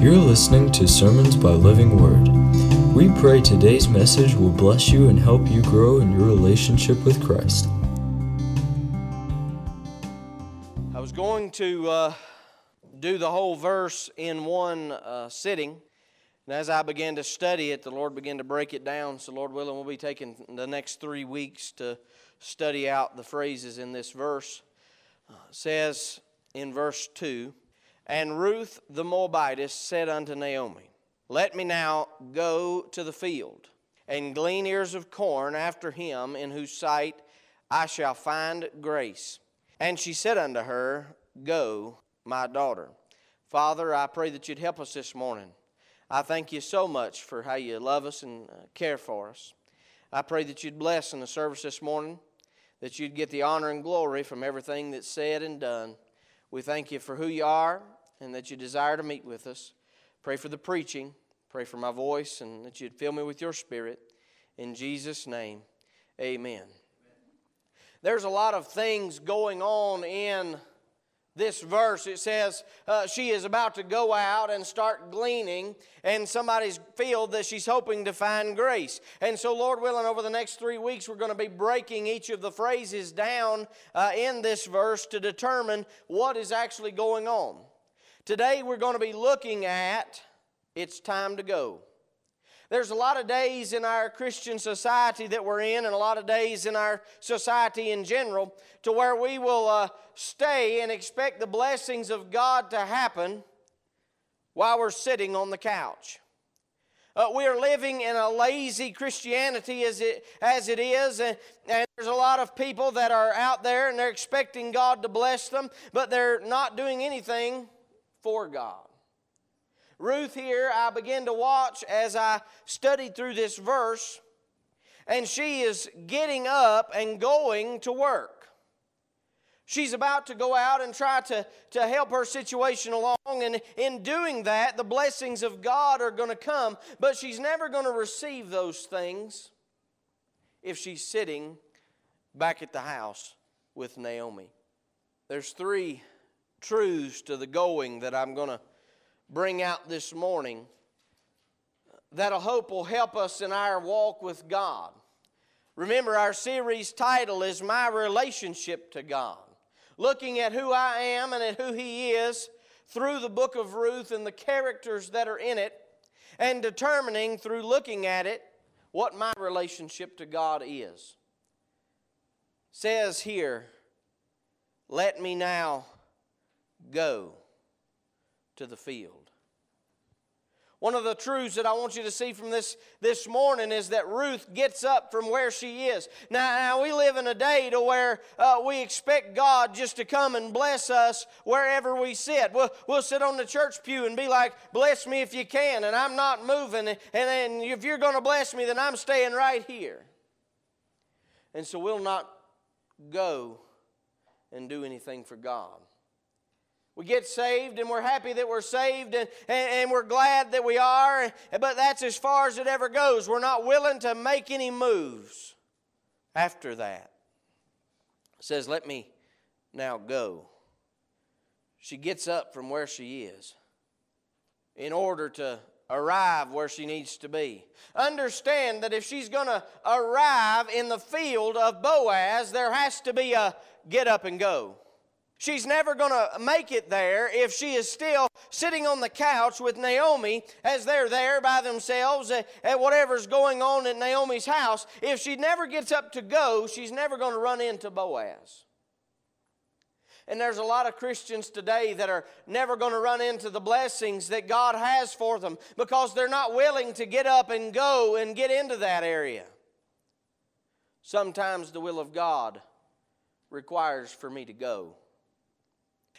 You're listening to Sermons by Living Word. We pray today's message will bless you and help you grow in your relationship with Christ. I was going to uh, do the whole verse in one uh, sitting. And as I began to study it, the Lord began to break it down. So, Lord willing, we'll be taking the next three weeks to study out the phrases in this verse. Uh, says in verse 2 And Ruth the Moabitess said unto Naomi, Let me now go to the field and glean ears of corn after him in whose sight I shall find grace. And she said unto her, Go, my daughter. Father, I pray that you'd help us this morning. I thank you so much for how you love us and uh, care for us. I pray that you'd bless in the service this morning, that you'd get the honor and glory from everything that's said and done. We thank you for who you are and that you desire to meet with us. Pray for the preaching, pray for my voice, and that you'd fill me with your spirit. In Jesus' name, amen. There's a lot of things going on in this verse. It says uh, she is about to go out and start gleaning in somebody's field that she's hoping to find grace. And so, Lord willing, over the next three weeks, we're going to be breaking each of the phrases down uh, in this verse to determine what is actually going on. Today, we're going to be looking at it's time to go. There's a lot of days in our Christian society that we're in, and a lot of days in our society in general, to where we will uh, stay and expect the blessings of God to happen while we're sitting on the couch. Uh, we are living in a lazy Christianity as it, as it is, and, and there's a lot of people that are out there and they're expecting God to bless them, but they're not doing anything for God. Ruth here, I began to watch as I studied through this verse, and she is getting up and going to work. She's about to go out and try to, to help her situation along, and in doing that, the blessings of God are going to come, but she's never going to receive those things if she's sitting back at the house with Naomi. There's three truths to the going that I'm going to bring out this morning that I hope will help us in our walk with God. Remember, our series title is My Relationship to God. Looking at who I am and at who He is through the book of Ruth and the characters that are in it, and determining through looking at it what my relationship to God is. Says here, Let me now go to the field. One of the truths that I want you to see from this this morning is that Ruth gets up from where she is. Now, now we live in a day to where uh, we expect God just to come and bless us wherever we sit. We'll, we'll sit on the church pew and be like, "Bless me if you can," and I'm not moving. And, and if you're going to bless me, then I'm staying right here. And so we'll not go and do anything for God. We get saved and we're happy that we're saved and, and, and, we're glad that we are, but that's as far as it ever goes. We're not willing to make any moves after that. It says, Let me now go. She gets up from where she is in order to arrive where she needs to be. Understand that if she's going to arrive in the field of Boaz, there has to be a get up and go. She's never going to make it there if she is still sitting on the couch with Naomi as they're there by themselves at whatever's going on at Naomi's house. If she never gets up to go, she's never going to run into Boaz. And there's a lot of Christians today that are never going to run into the blessings that God has for them because they're not willing to get up and go and get into that area. Sometimes the will of God requires for me to go.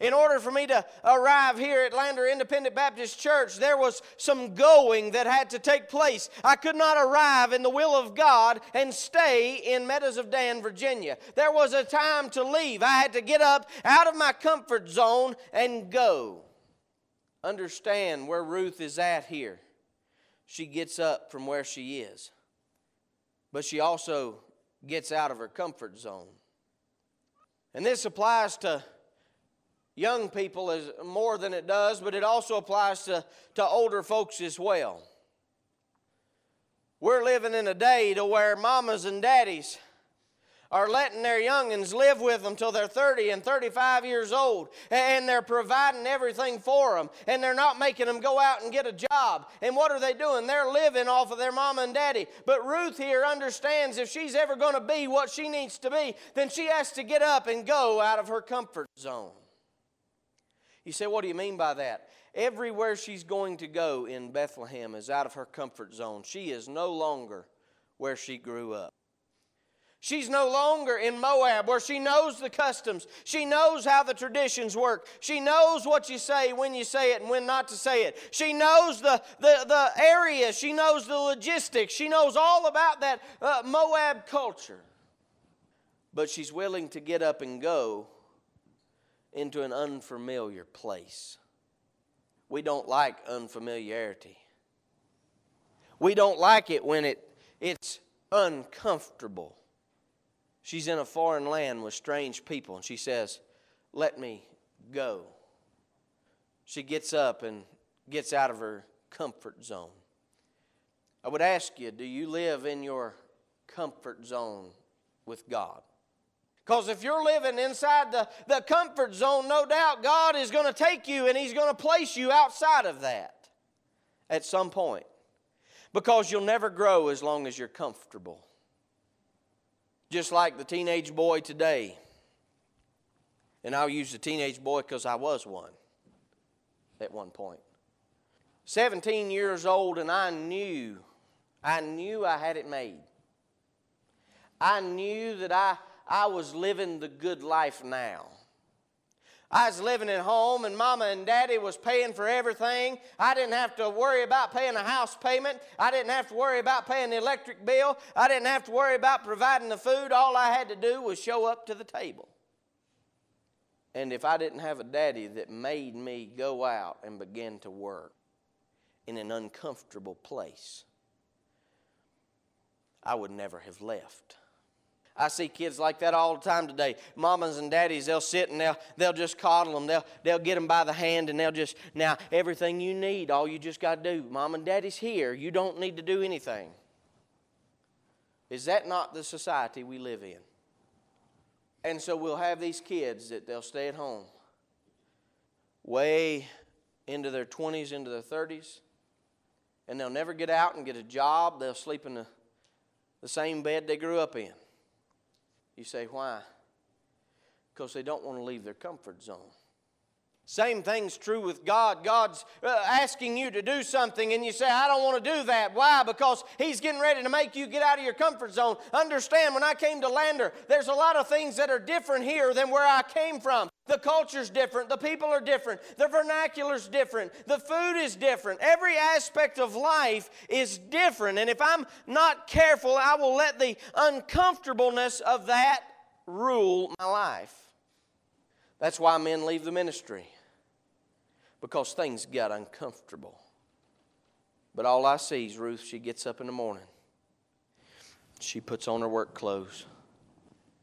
In order for me to arrive here at Lander Independent Baptist Church, there was some going that had to take place. I could not arrive in the will of God and stay in Meadows of Dan, Virginia. There was a time to leave. I had to get up out of my comfort zone and go. Understand where Ruth is at here. She gets up from where she is, but she also gets out of her comfort zone. And this applies to young people as more than it does, but it also applies to, to older folks as well. We're living in a day to where mamas and daddies are letting their youngins live with them till they're 30 and 35 years old, and they're providing everything for them, and they're not making them go out and get a job. And what are they doing? They're living off of their mama and daddy. But Ruth here understands if she's ever going to be what she needs to be, then she has to get up and go out of her comfort zone. You say, what do you mean by that? Everywhere she's going to go in Bethlehem is out of her comfort zone. She is no longer where she grew up. She's no longer in Moab where she knows the customs. She knows how the traditions work. She knows what you say, when you say it, and when not to say it. She knows the, the, the area. She knows the logistics. She knows all about that uh, Moab culture. But she's willing to get up and go into an unfamiliar place. We don't like unfamiliarity. We don't like it when it, it's uncomfortable. She's in a foreign land with strange people, and she says, Let me go. She gets up and gets out of her comfort zone. I would ask you, do you live in your comfort zone with God? Because if you're living inside the, the comfort zone, no doubt God is going to take you and He's going to place you outside of that at some point. Because you'll never grow as long as you're comfortable just like the teenage boy today. And I'll use the teenage boy because I was one at one point. 17 years old, and I knew, I knew I had it made. I knew that I, I was living the good life now. I was living at home and mama and daddy was paying for everything. I didn't have to worry about paying a house payment. I didn't have to worry about paying the electric bill. I didn't have to worry about providing the food. All I had to do was show up to the table. And if I didn't have a daddy that made me go out and begin to work in an uncomfortable place, I would never have left. I see kids like that all the time today. Mamas and daddies, they'll sit and they'll, they'll just coddle them. They'll, they'll get them by the hand and they'll just, now, everything you need, all you just got to do, mom and daddy's here. You don't need to do anything. Is that not the society we live in? And so we'll have these kids that they'll stay at home way into their 20s, into their 30s, and they'll never get out and get a job. They'll sleep in the, the same bed they grew up in. You say, why? Because they don't want to leave their comfort zone. Same thing's true with God. God's uh, asking you to do something, and you say, I don't want to do that. Why? Because He's getting ready to make you get out of your comfort zone. Understand, when I came to Lander, there's a lot of things that are different here than where I came from. The culture's different, the people are different, the vernacular's different, the food is different. Every aspect of life is different, and if I'm not careful, I will let the uncomfortableness of that rule my life. That's why men leave the ministry because things got uncomfortable. But all I see is Ruth, she gets up in the morning, she puts on her work clothes,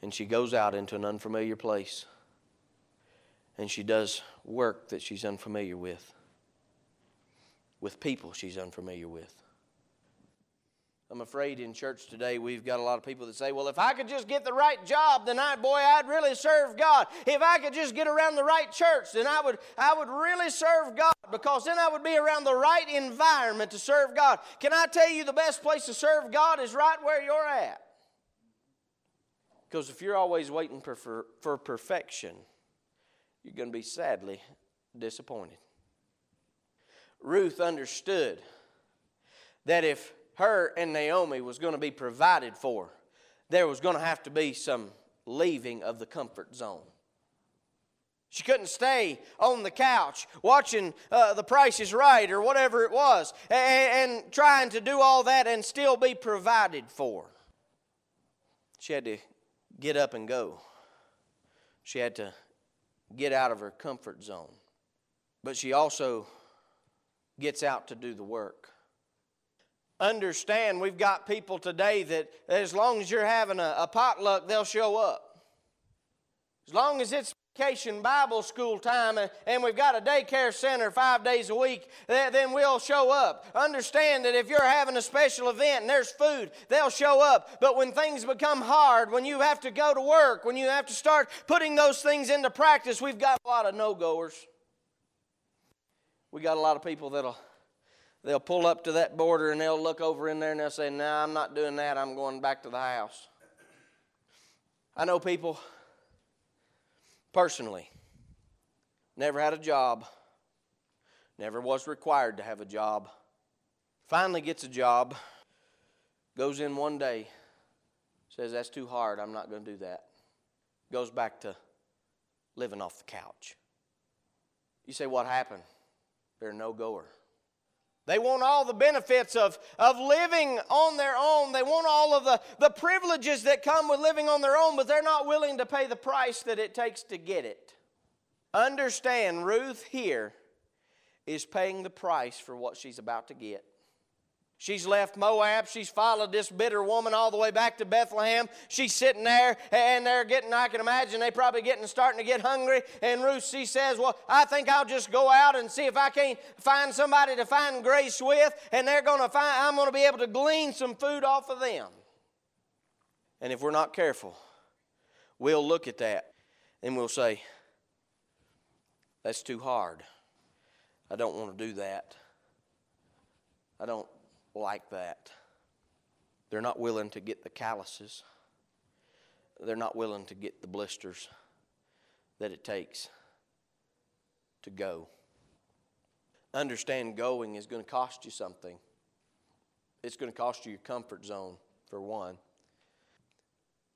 and she goes out into an unfamiliar place. And she does work that she's unfamiliar with, with people she's unfamiliar with. I'm afraid in church today we've got a lot of people that say, well, if I could just get the right job, then I, boy, I'd really serve God. If I could just get around the right church, then I would, I would really serve God because then I would be around the right environment to serve God. Can I tell you the best place to serve God is right where you're at? Because if you're always waiting for, for, for perfection, you're going to be sadly disappointed. Ruth understood that if her and Naomi was going to be provided for, there was going to have to be some leaving of the comfort zone. She couldn't stay on the couch watching uh, The Price is Right or whatever it was and, and trying to do all that and still be provided for. She had to get up and go. She had to get out of her comfort zone. But she also gets out to do the work understand we've got people today that as long as you're having a, a potluck, they'll show up. As long as it's vacation Bible school time and, we've got a daycare center five days a week, then we'll show up. Understand that if you're having a special event and there's food, they'll show up. But when things become hard, when you have to go to work, when you have to start putting those things into practice, we've got a lot of no goers. We got a lot of people that'll they'll pull up to that border and they'll look over in there and they'll say, No, nah, I'm not doing that. I'm going back to the house. I know people personally. Never had a job, never was required to have a job. Finally gets a job, goes in one day, says, That's too hard, I'm not going to do that. Goes back to living off the couch. You say, What happened? They're no goer. They want all the benefits of, of living on their own. They want all of the, the privileges that come with living on their own, but they're not willing to pay the price that it takes to get it. Understand, Ruth here is paying the price for what she's about to get. She's left Moab. She's followed this bitter woman all the way back to Bethlehem. She's sitting there, and they're getting, I can imagine, they probably getting starting to get hungry. And Ruth, she says, Well, I think I'll just go out and see if I can't find somebody to find grace with, and they're going to find, I'm going to be able to glean some food off of them. And if we're not careful, we'll look at that and we'll say, That's too hard. I don't want to do that. I don't like that. They're not willing to get the calluses, they're not willing to get the blisters that it takes to go. Understand going is going to cost you something. It's going to cost you your comfort zone, for one.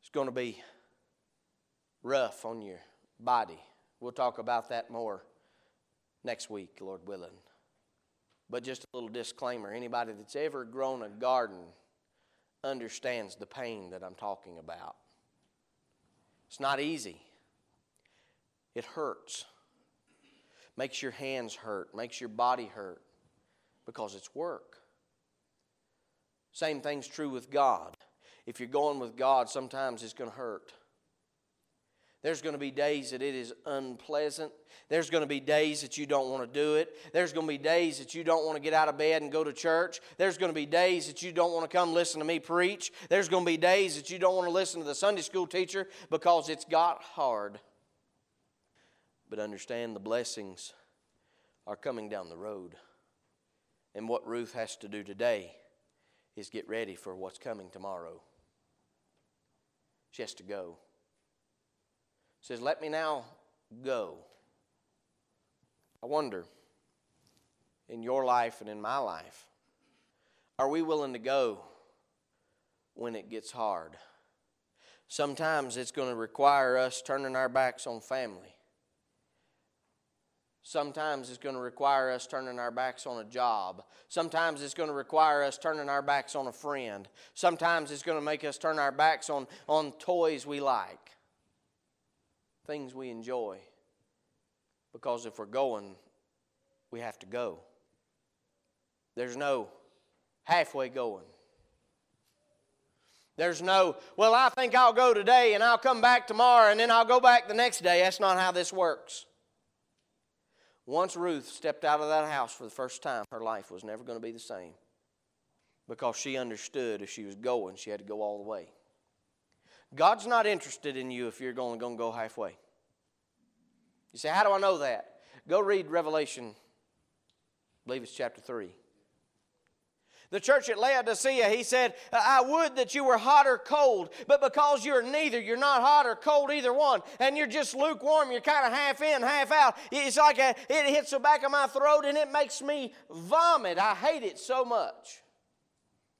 It's going to be rough on your body. We'll talk about that more next week, Lord willing. But just a little disclaimer anybody that's ever grown a garden understands the pain that I'm talking about. It's not easy, it hurts. Makes your hands hurt, makes your body hurt because it's work. Same thing's true with God. If you're going with God, sometimes it's going to hurt. There's going to be days that it is unpleasant. There's going to be days that you don't want to do it. There's going to be days that you don't want to get out of bed and go to church. There's going to be days that you don't want to come listen to me preach. There's going to be days that you don't want to listen to the Sunday school teacher because it's got hard. But understand the blessings are coming down the road. And what Ruth has to do today is get ready for what's coming tomorrow. She has to go says, Let me now go. I wonder, in your life and in my life, are we willing to go when it gets hard? Sometimes it's going to require us turning our backs on family. Sometimes it's going to require us turning our backs on a job. Sometimes it's going to require us turning our backs on a friend. Sometimes it's going to make us turn our backs on, on toys we like things we enjoy. Because if we're going, we have to go. There's no halfway going. There's no, well, I think I'll go today and I'll come back tomorrow and then I'll go back the next day. That's not how this works. Once Ruth stepped out of that house for the first time, her life was never going to be the same because she understood if she was going, she had to go all the way. God's not interested in you if you're only going to go halfway. You say, How do I know that? Go read Revelation, I believe it's chapter 3. The church at Laodicea, he said, I would that you were hot or cold, but because you're neither, you're not hot or cold either one, and you're just lukewarm, you're kind of half in, half out. It's like a, it hits the back of my throat and it makes me vomit. I hate it so much.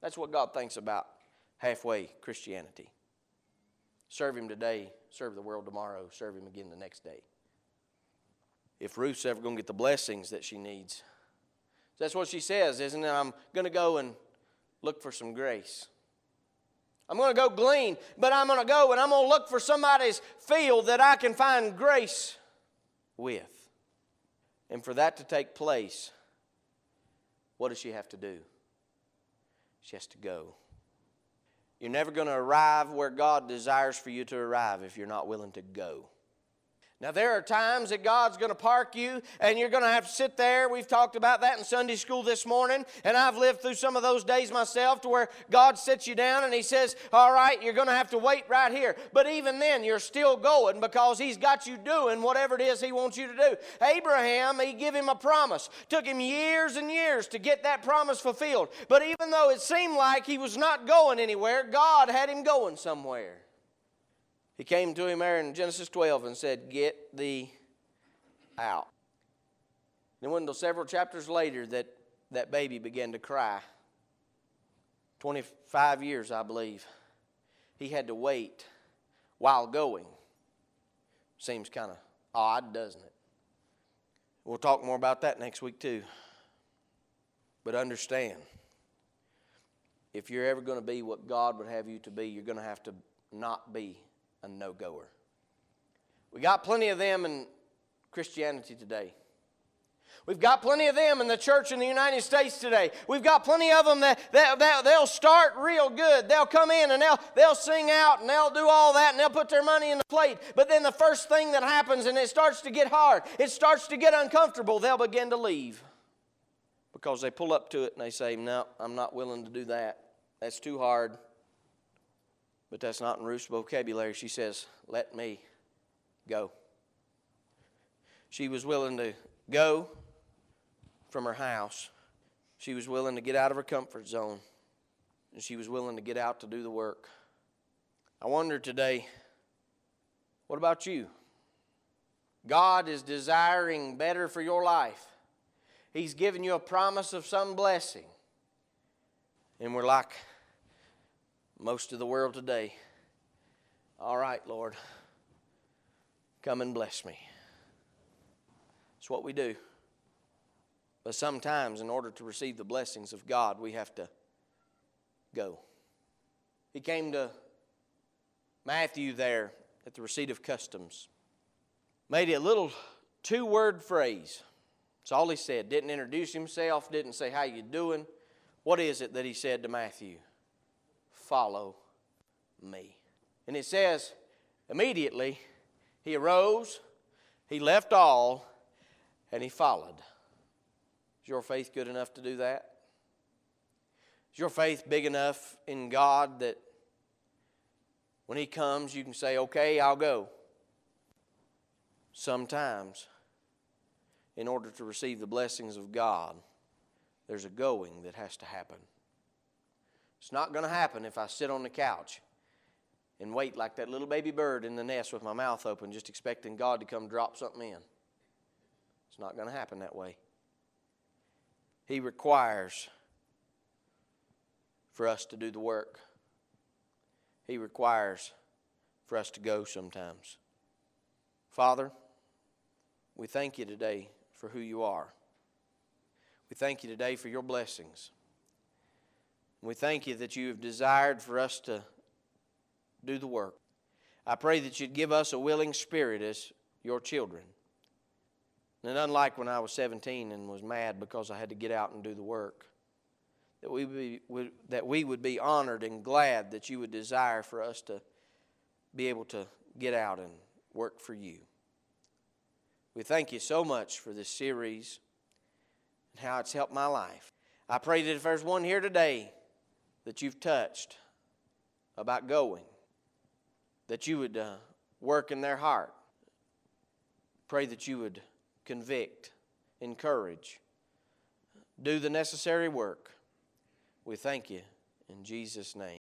That's what God thinks about halfway Christianity. Serve Him today, serve the world tomorrow, serve Him again the next day. If Ruth's ever going to get the blessings that she needs. That's what she says, isn't it? I'm going to go and look for some grace. I'm going to go glean, but I'm going to go and I'm going to look for somebody's field that I can find grace with. And for that to take place, what does she have to do? She has to go. You're never going to arrive where God desires for you to arrive if you're not willing to go. Now, there are times that God's going to park you and you're going to have to sit there. We've talked about that in Sunday school this morning, and I've lived through some of those days myself to where God sits you down and He says, All right, you're going to have to wait right here. But even then, you're still going because He's got you doing whatever it is He wants you to do. Abraham, He gave him a promise. Took him years and years to get that promise fulfilled. But even though it seemed like he was not going anywhere, God had him going somewhere. He came to him there in Genesis 12 and said, Get thee out. Then, when several chapters later, that, that baby began to cry. 25 years, I believe. He had to wait while going. Seems kind of odd, doesn't it? We'll talk more about that next week, too. But understand, if you're ever going to be what God would have you to be, you're going to have to not be a no goer. We got plenty of them in Christianity today. We've got plenty of them in the church in the United States today. We've got plenty of them that, that, that, they'll start real good. They'll come in and they'll, they'll sing out and they'll do all that and they'll put their money in the plate. But then the first thing that happens and it starts to get hard, it starts to get uncomfortable, they'll begin to leave. Because they pull up to it and they say, No, I'm not willing to do that. That's too hard. But that's not in Ruth's vocabulary. She says, Let me go. She was willing to go from her house. She was willing to get out of her comfort zone. And she was willing to get out to do the work. I wonder today, what about you? God is desiring better for your life. He's given you a promise of some blessing. And we're like, most of the world today. All right, Lord, come and bless me. It's what we do. But sometimes, in order to receive the blessings of God, we have to go. He came to Matthew there at the receipt of customs, made it a little two word phrase. That's all he said. Didn't introduce himself, didn't say, How you doing? What is it that he said to Matthew? Follow me. And it says, immediately he arose, he left all, and he followed. Is your faith good enough to do that? Is your faith big enough in God that when He comes, you can say, okay, I'll go? Sometimes, in order to receive the blessings of God, there's a going that has to happen. It's not going to happen if I sit on the couch and wait like that little baby bird in the nest with my mouth open, just expecting God to come drop something in. It's not going to happen that way. He requires for us to do the work, He requires for us to go sometimes. Father, we thank you today for who you are. We thank you today for your blessings. We thank you that you have desired for us to do the work. I pray that you'd give us a willing spirit as your children. And unlike when I was 17 and was mad because I had to get out and do the work, that we, be, that we would be honored and glad that you would desire for us to be able to get out and work for you. We thank you so much for this series and how it's helped my life. I pray that if there's one here today that you've touched about going, that you would uh, work in their heart. Pray that you would convict, encourage, do the necessary work. We thank you in Jesus' name.